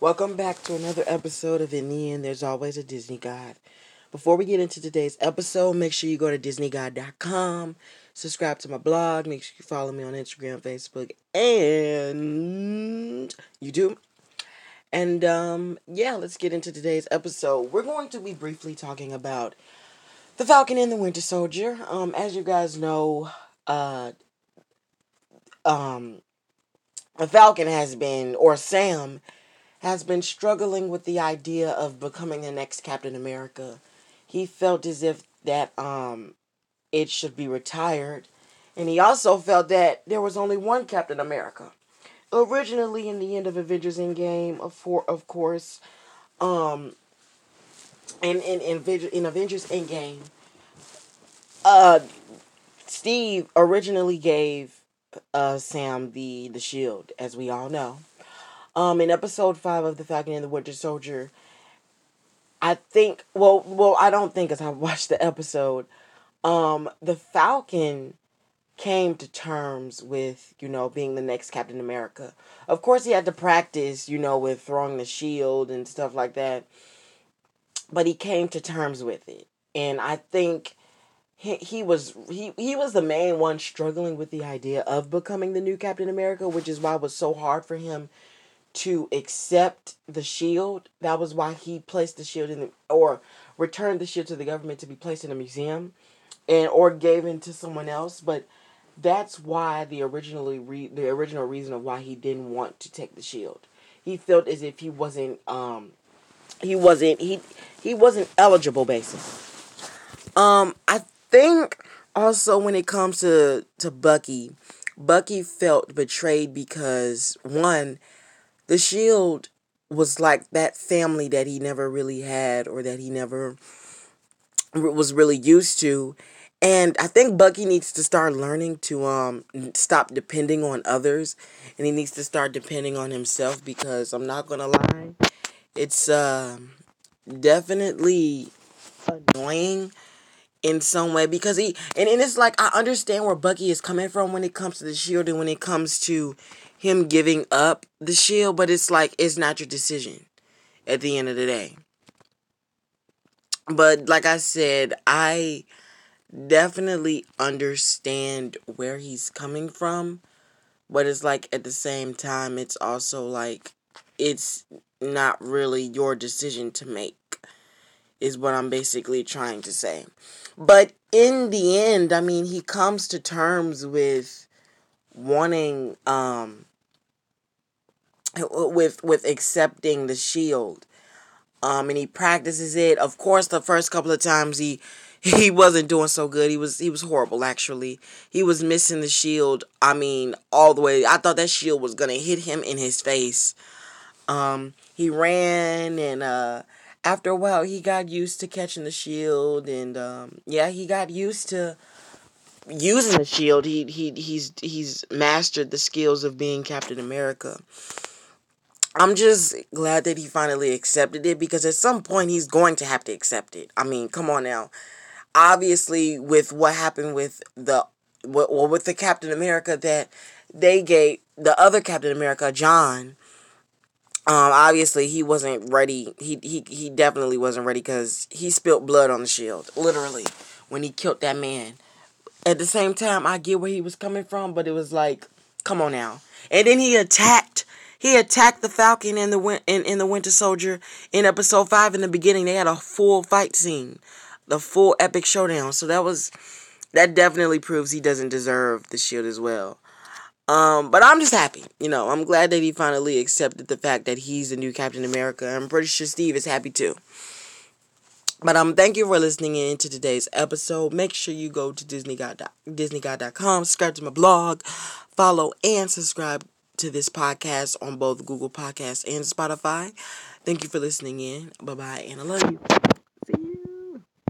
Welcome back to another episode of In the End, There's Always a Disney God. Before we get into today's episode, make sure you go to DisneyGod.com, subscribe to my blog, make sure you follow me on Instagram, Facebook, and YouTube. And um, yeah, let's get into today's episode. We're going to be briefly talking about The Falcon and the Winter Soldier. Um, as you guys know, uh, um, the Falcon has been, or Sam, has been struggling with the idea of becoming the next Captain America. He felt as if that um, it should be retired, and he also felt that there was only one Captain America. Originally, in the end of Avengers Endgame, of for of course, um, in in in, in Avengers Endgame, uh, Steve originally gave uh, Sam the the shield, as we all know. Um, in episode five of the Falcon and the Winter Soldier, I think well well I don't think as I watched the episode, um, the Falcon came to terms with you know being the next Captain America. Of course, he had to practice you know with throwing the shield and stuff like that, but he came to terms with it, and I think he, he was he, he was the main one struggling with the idea of becoming the new Captain America, which is why it was so hard for him to accept the shield. That was why he placed the shield in the or returned the shield to the government to be placed in a museum and or gave it to someone else, but that's why the originally re- the original reason of why he didn't want to take the shield. He felt as if he wasn't um he wasn't he he wasn't eligible basically. Um I think also when it comes to to Bucky, Bucky felt betrayed because one, the Shield was like that family that he never really had or that he never was really used to. And I think Bucky needs to start learning to um stop depending on others and he needs to start depending on himself because I'm not going to lie. It's uh definitely annoying in some way because he and, and it's like I understand where Bucky is coming from when it comes to the shield and when it comes to him giving up the shield, but it's like it's not your decision at the end of the day. But like I said, I definitely understand where he's coming from, but it's like at the same time it's also like it's not really your decision to make is what I'm basically trying to say. But in the end, I mean, he comes to terms with wanting um with with accepting the shield. Um and he practices it. Of course, the first couple of times he he wasn't doing so good. He was he was horrible actually. He was missing the shield. I mean, all the way. I thought that shield was going to hit him in his face. Um he ran and uh after a while he got used to catching the shield and um, yeah he got used to using the shield. He he he's he's mastered the skills of being captain america. I'm just glad that he finally accepted it because at some point he's going to have to accept it. I mean come on now. Obviously with what happened with the well with the captain america that they gave the other captain america john um, obviously he wasn't ready. He he he definitely wasn't ready because he spilled blood on the shield, literally, when he killed that man. At the same time, I get where he was coming from, but it was like, come on now. And then he attacked. He attacked the Falcon and the win- in, in the Winter Soldier in episode five. In the beginning, they had a full fight scene, the full epic showdown. So that was that definitely proves he doesn't deserve the shield as well. Um, but I'm just happy. You know, I'm glad that he finally accepted the fact that he's the new Captain America. I'm pretty sure Steve is happy too. But um, thank you for listening in to today's episode. Make sure you go to disneygod disneygod.com, subscribe to my blog, follow and subscribe to this podcast on both Google Podcasts and Spotify. Thank you for listening in. Bye bye, and I love you.